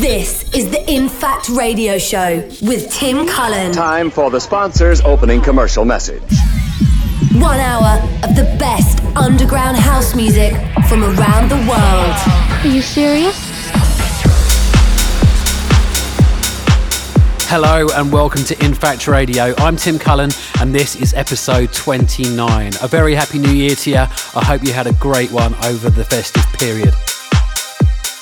This is the In Fact Radio Show with Tim Cullen. Time for the sponsor's opening commercial message. One hour of the best underground house music from around the world. Are you serious? Hello and welcome to In Fact Radio. I'm Tim Cullen and this is episode 29. A very happy new year to you. I hope you had a great one over the festive period.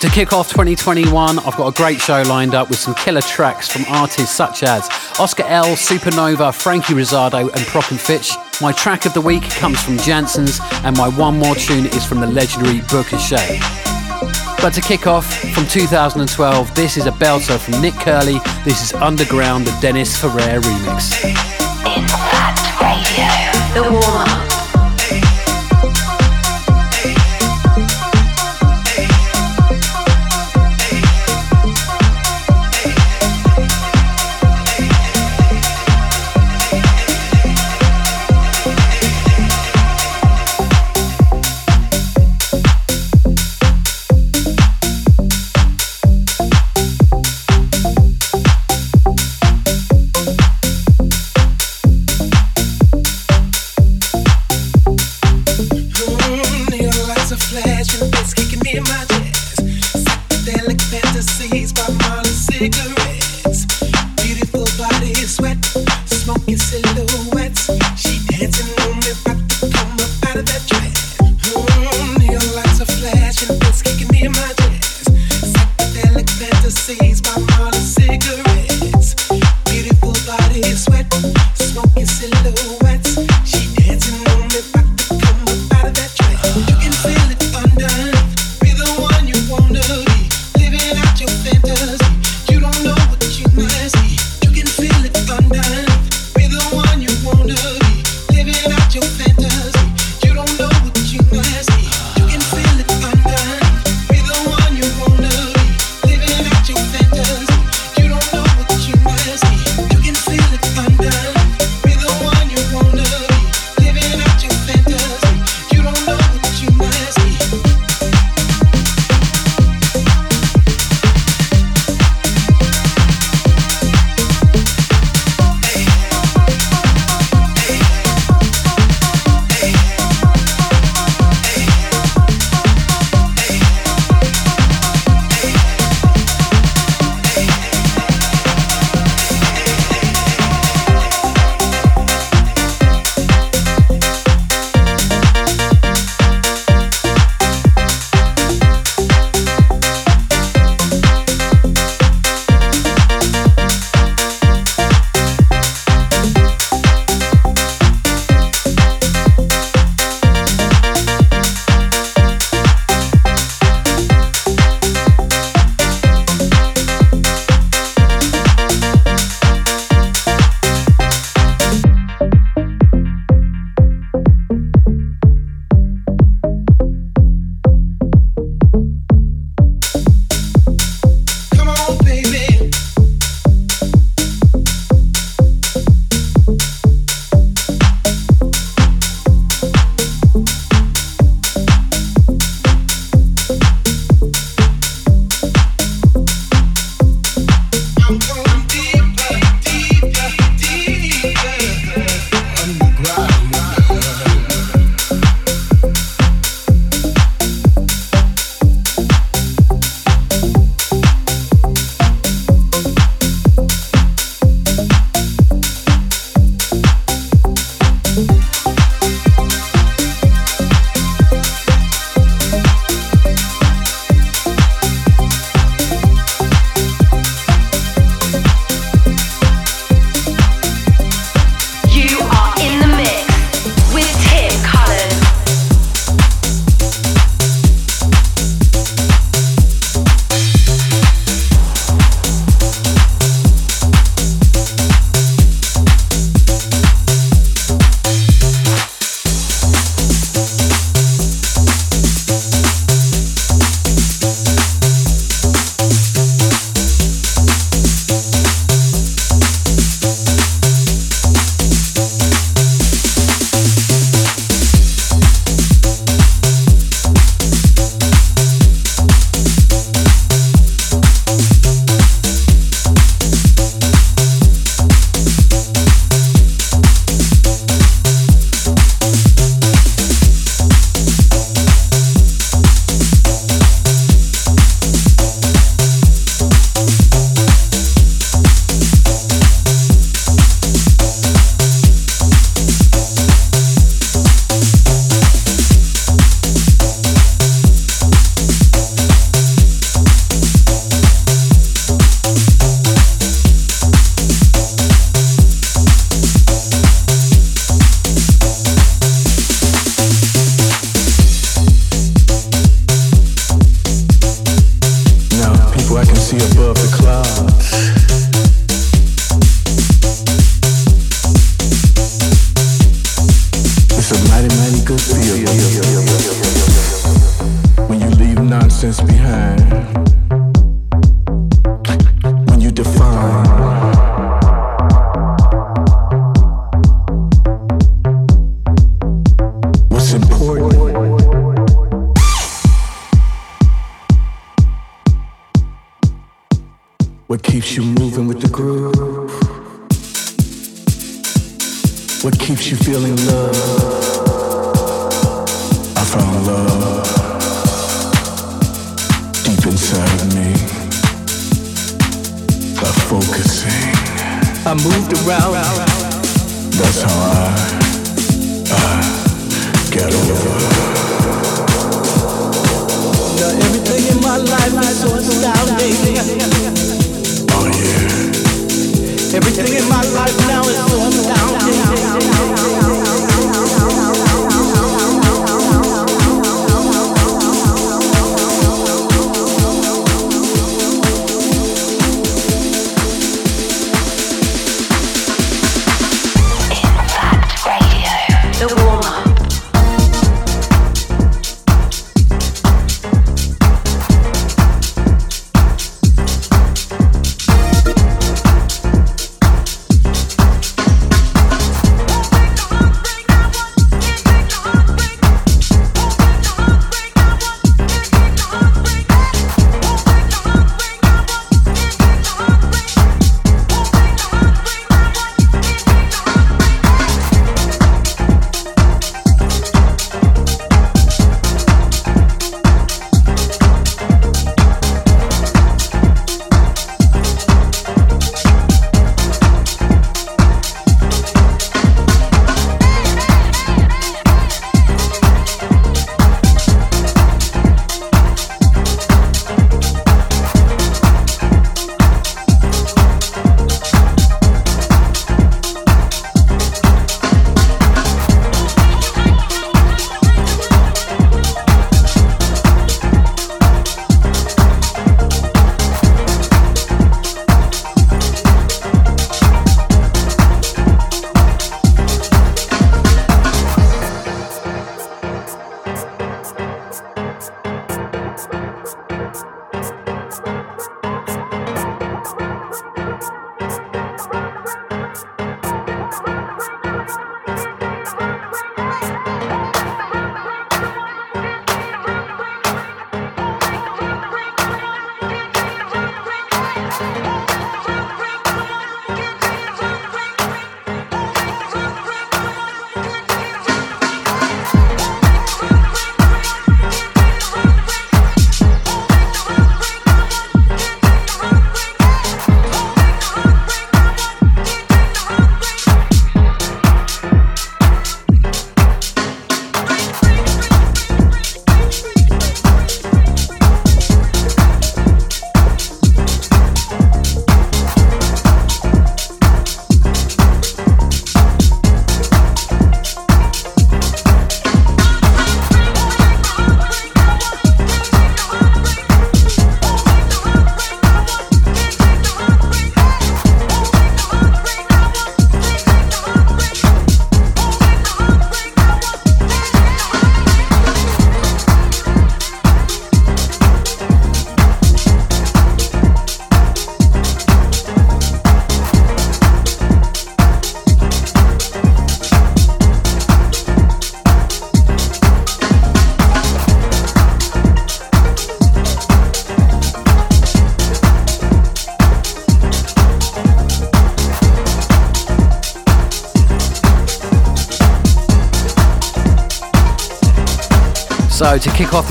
To kick off 2021, I've got a great show lined up with some killer tracks from artists such as Oscar L, Supernova, Frankie Rizzardo, and Prok and Fitch. My track of the week comes from Jansons, and my one more tune is from the legendary Booka Shade. But to kick off, from 2012, this is a belter from Nick Curly. This is Underground, the Dennis Ferrer remix. In Fact Radio. The warm up.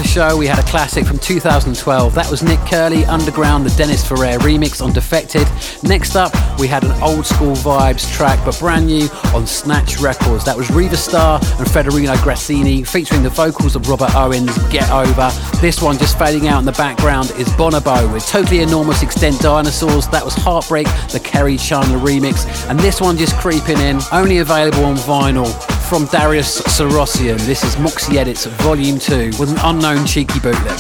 Show, we had a classic from 2012. That was Nick Curly, Underground, the Dennis Ferrer remix on Defected. Next up, we had an old school vibes track, but brand new on Snatch Records. That was Riva Starr and Federico Grassini, featuring the vocals of Robert Owens, Get Over. This one just fading out in the background is Bonobo with Totally Enormous Extinct Dinosaurs. That was Heartbreak, the Kerri Chandler remix. And this one just creeping in, only available on vinyl from Darius Syrossian. This is Moxy Edits Volume 2 with an unknown cheeky bootleg.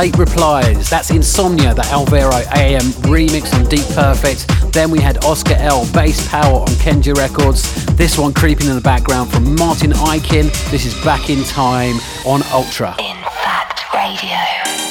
Late Replies. That's Insomnia, the Alvaro AM remix on Deep Perfect. Then we had Oscar L, Bass Power on Kenja Records. This one creeping in the background from Martin Ikin. This is Back in Time on Ultra. In Fact Radio.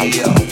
feel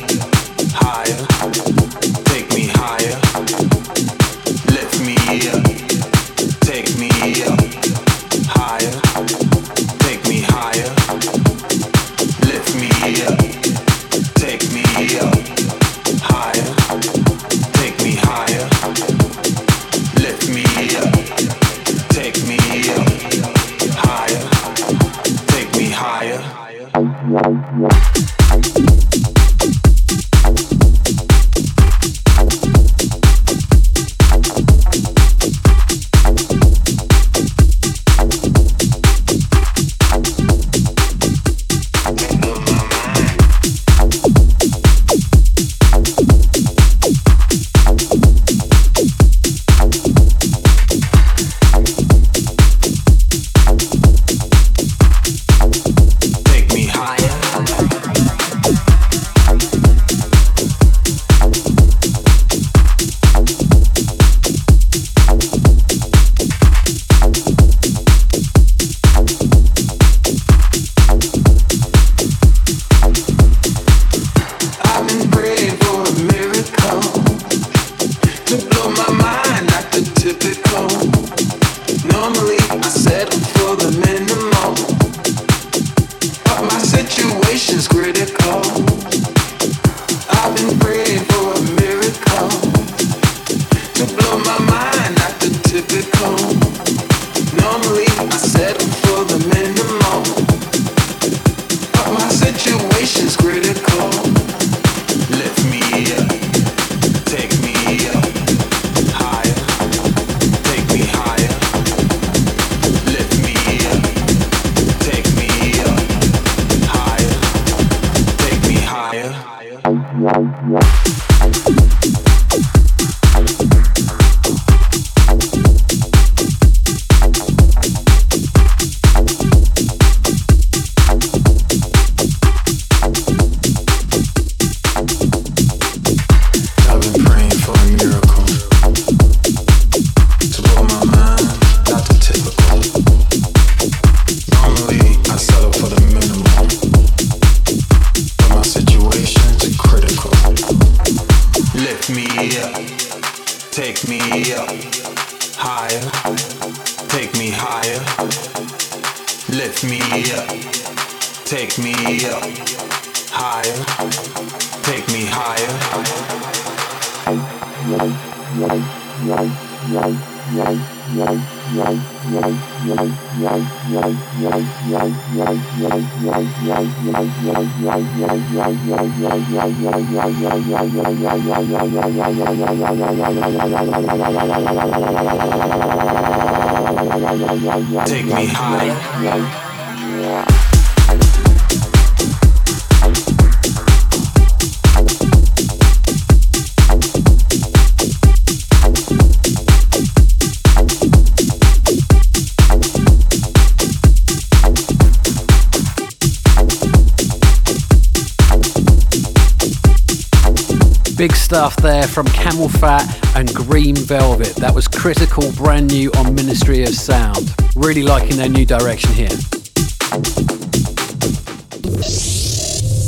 CamelPhat and Green Velvet. That was critical, brand new on Ministry of Sound. Really liking their new direction here.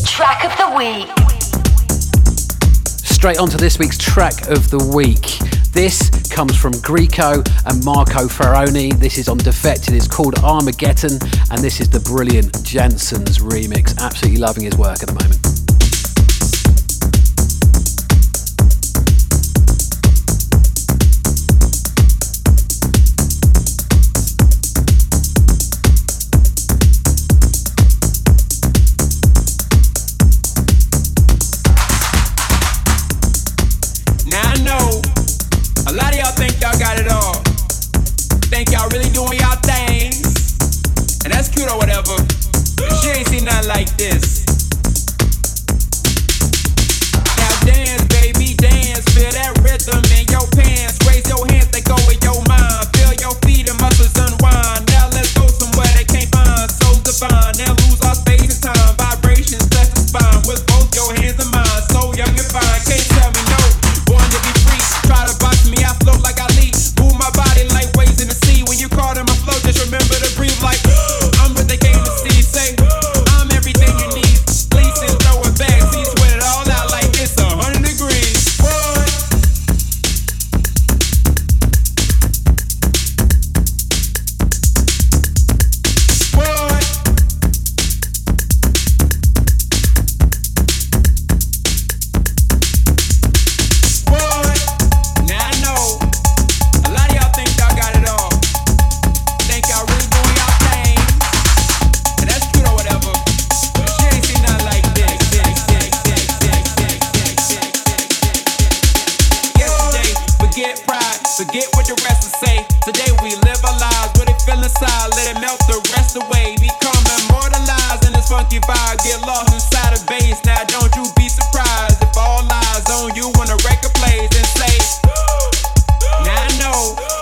Track of the week. Straight on to this week's track of the week. This comes from Grieco and Marco Ferroni. This is on Defected. It's called Armageddon, and this is the brilliant Jansons remix. Absolutely loving his work at the moment. say. Today we live our lives, what it feel inside, let it melt the rest away. Become immortalized in this funky vibe, get lost inside the bass. Now don't you be surprised if all lies on you when the record plays and say, Now I know.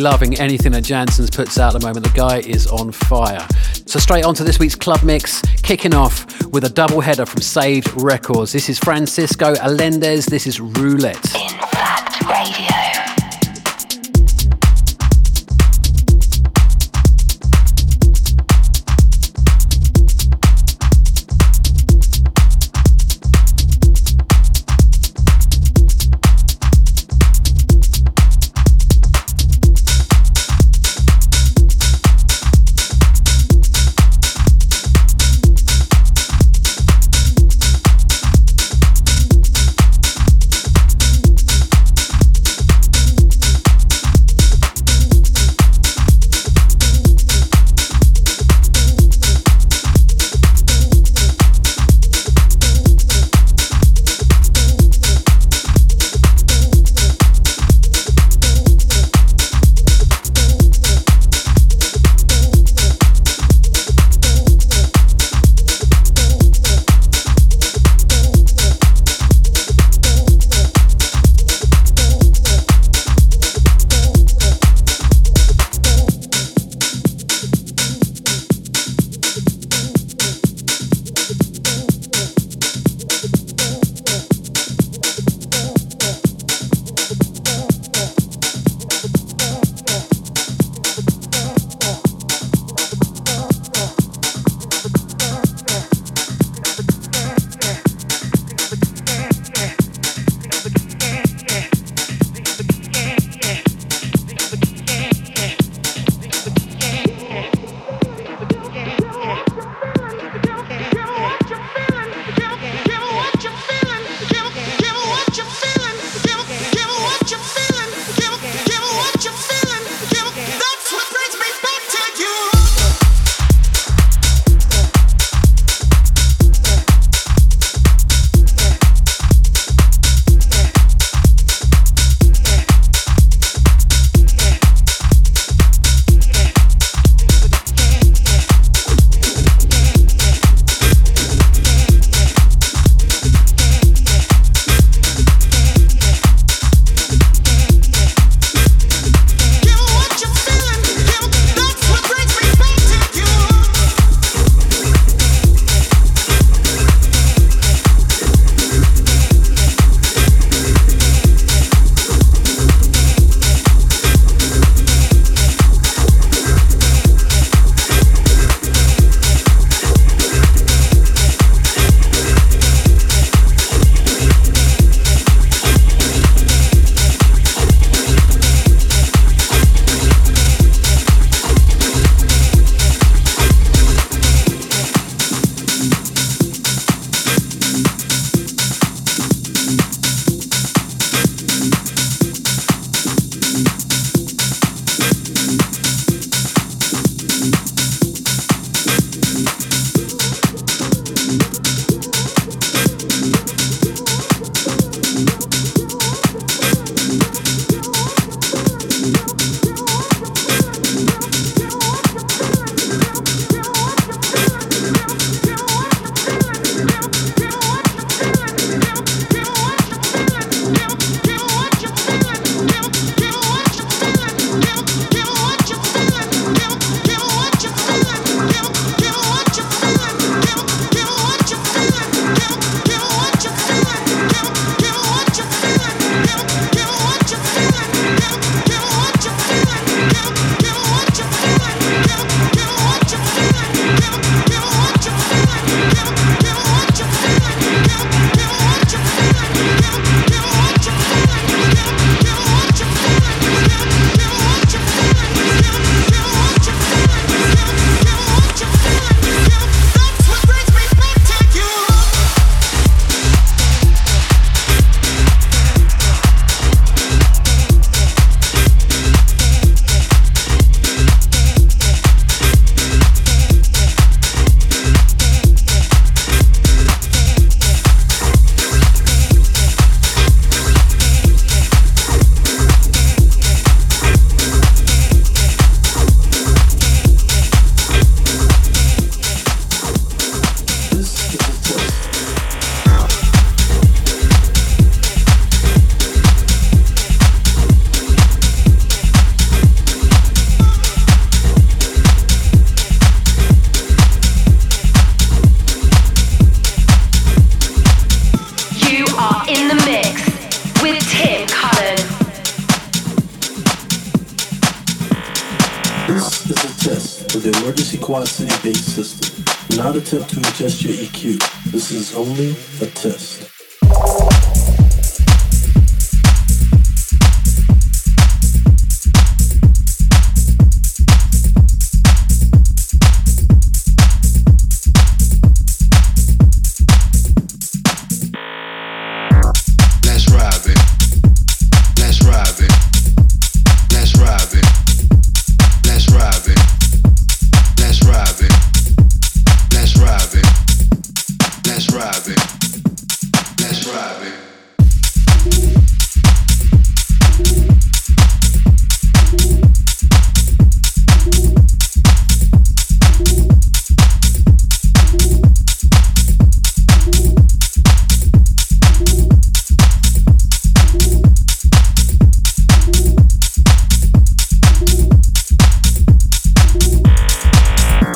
loving anything that Jansons puts out at the moment. The guy is on fire. So, straight on to this week's club mix, kicking off with a double header from Saved Records. This is Francisco Allendes, this is Roulette. Only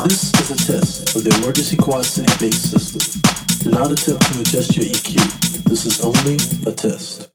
This is a test of the emergency quad city base system. Do not attempt to adjust your EQ. This is only a test.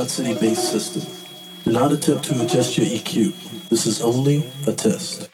Quad City based system. Do not attempt to adjust your EQ. This is only a test.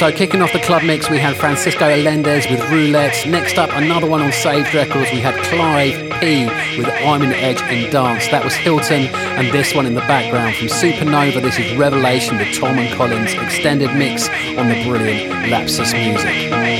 So, kicking off the club mix, we had Francisco Allendes with Roulette. Next up, another one on Saved Records, we had Clive P with I'm in Edge and Dance. That was Hilton, and this one in the background from Supernova. This is Revelation, with Tom and Collins extended mix on the brilliant Lapsus music.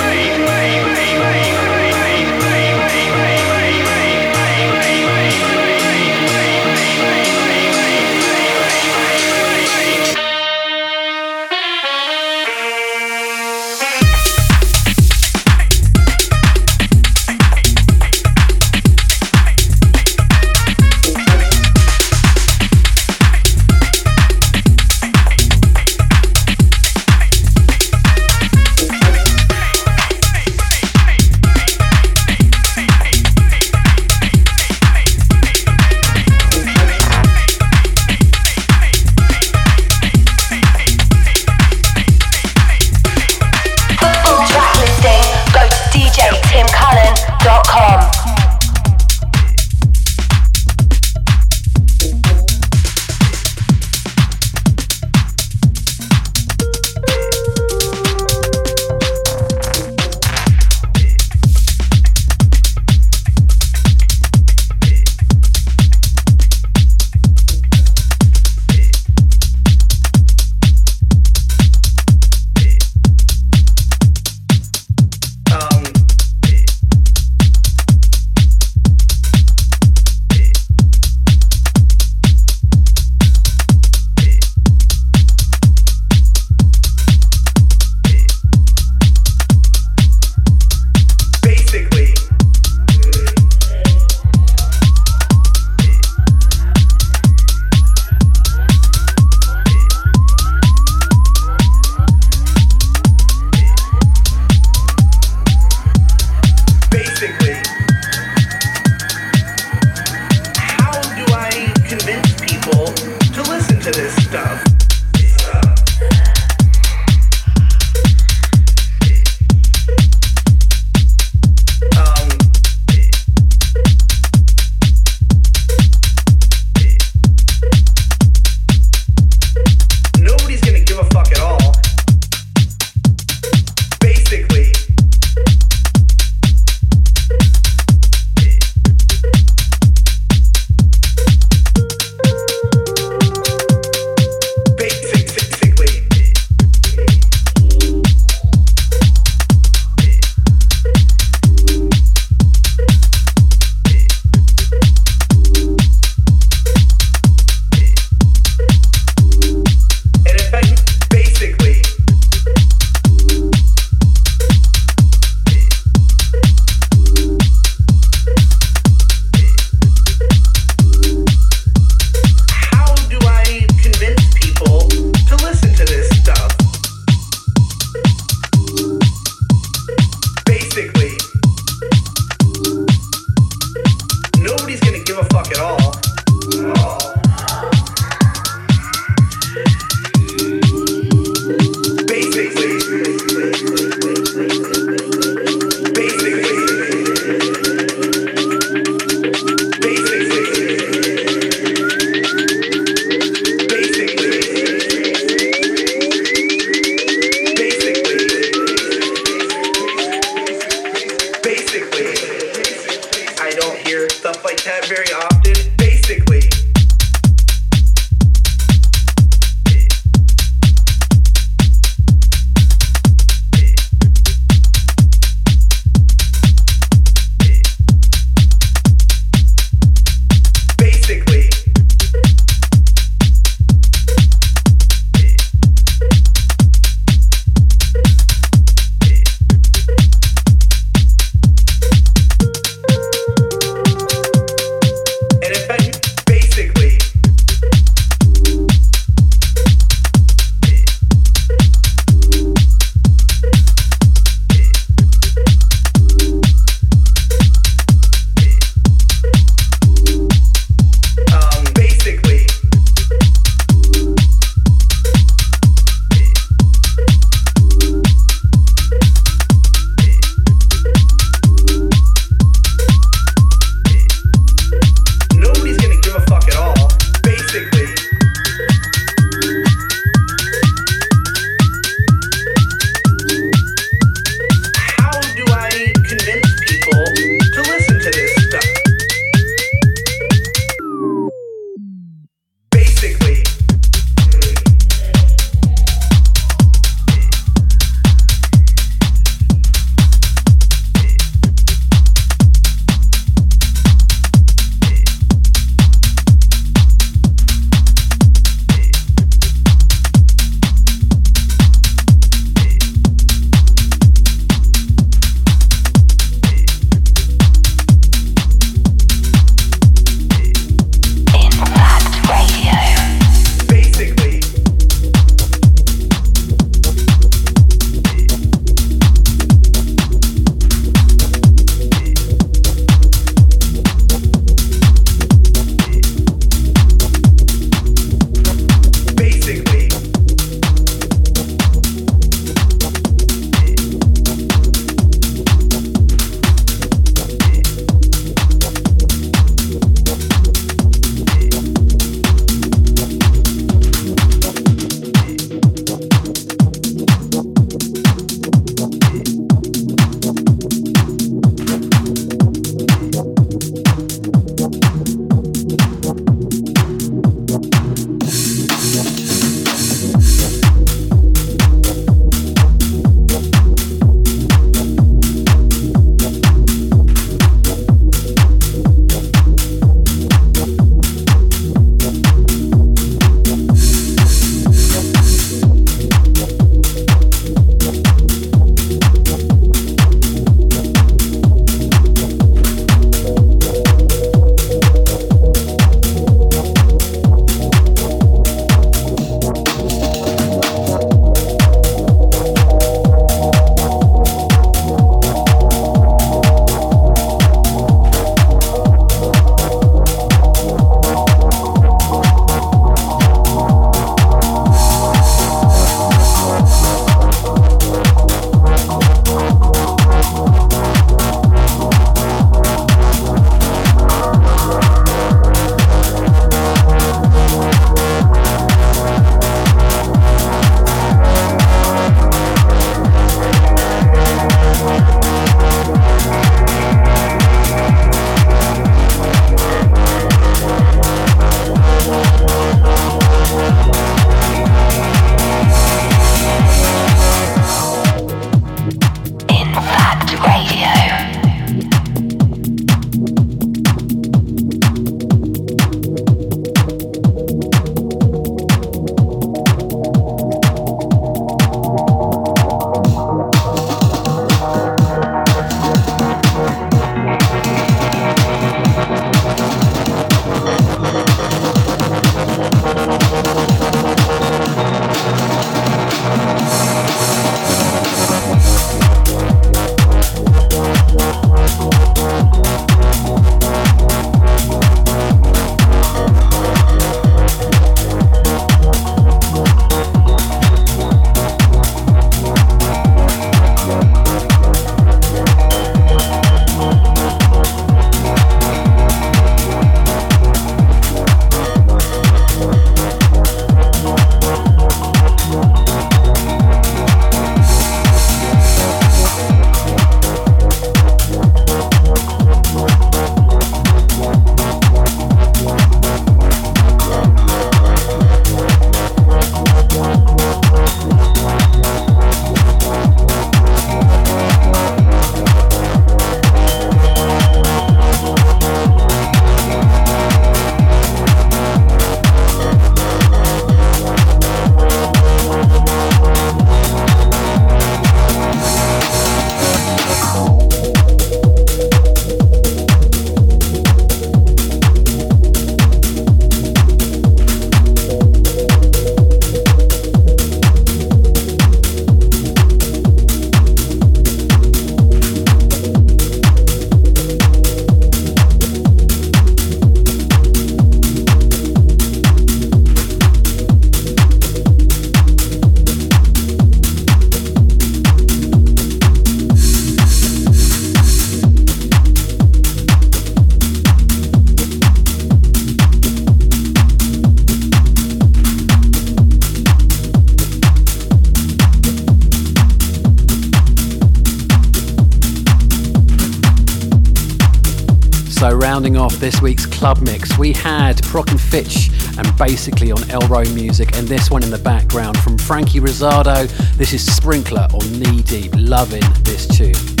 Rounding off this week's club mix, we had Prok and Fitch and basically on Elroy Music, and this one in the background from Frankie Rosado. This is Sprinkler or Knee Deep. Loving this tune.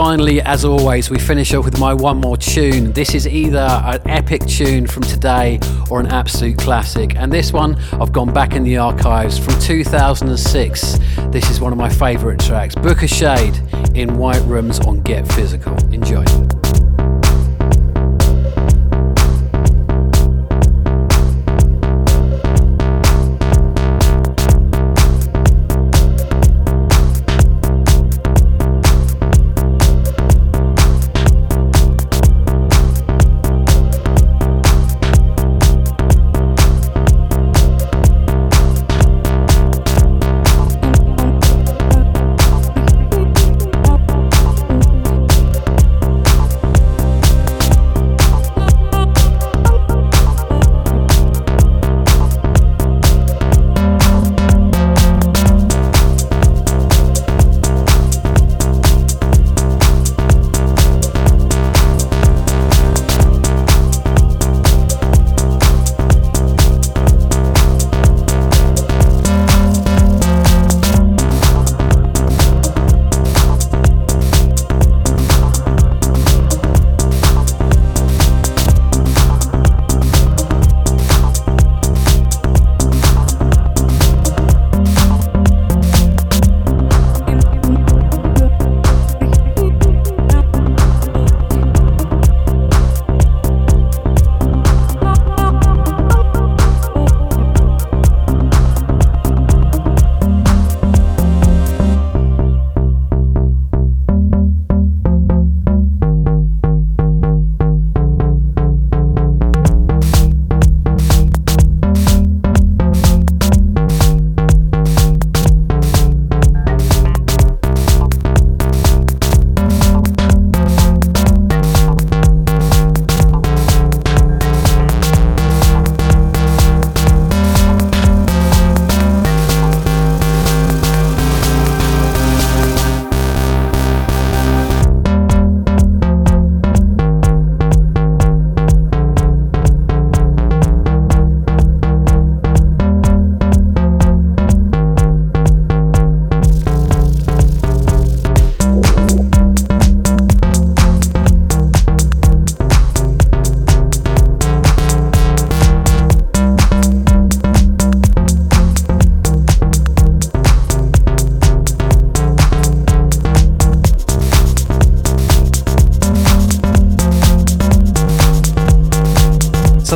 Finally, as always, we finish up with my one more tune. This is either an epic tune from today or an absolute classic. And this one, I've gone back in the archives from 2006. This is one of my favourite tracks Booka Shade in White Rooms on Get Physical. Enjoy.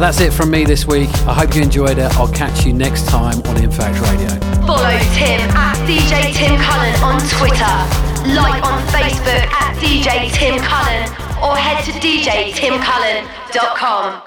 That's it from me this week. I hope you enjoyed it. I'll catch you next time on Infact Radio. Follow Tim at DJ Tim Cullen on Twitter. Like on Facebook at DJ Tim Cullen or head to djtimcullen.com.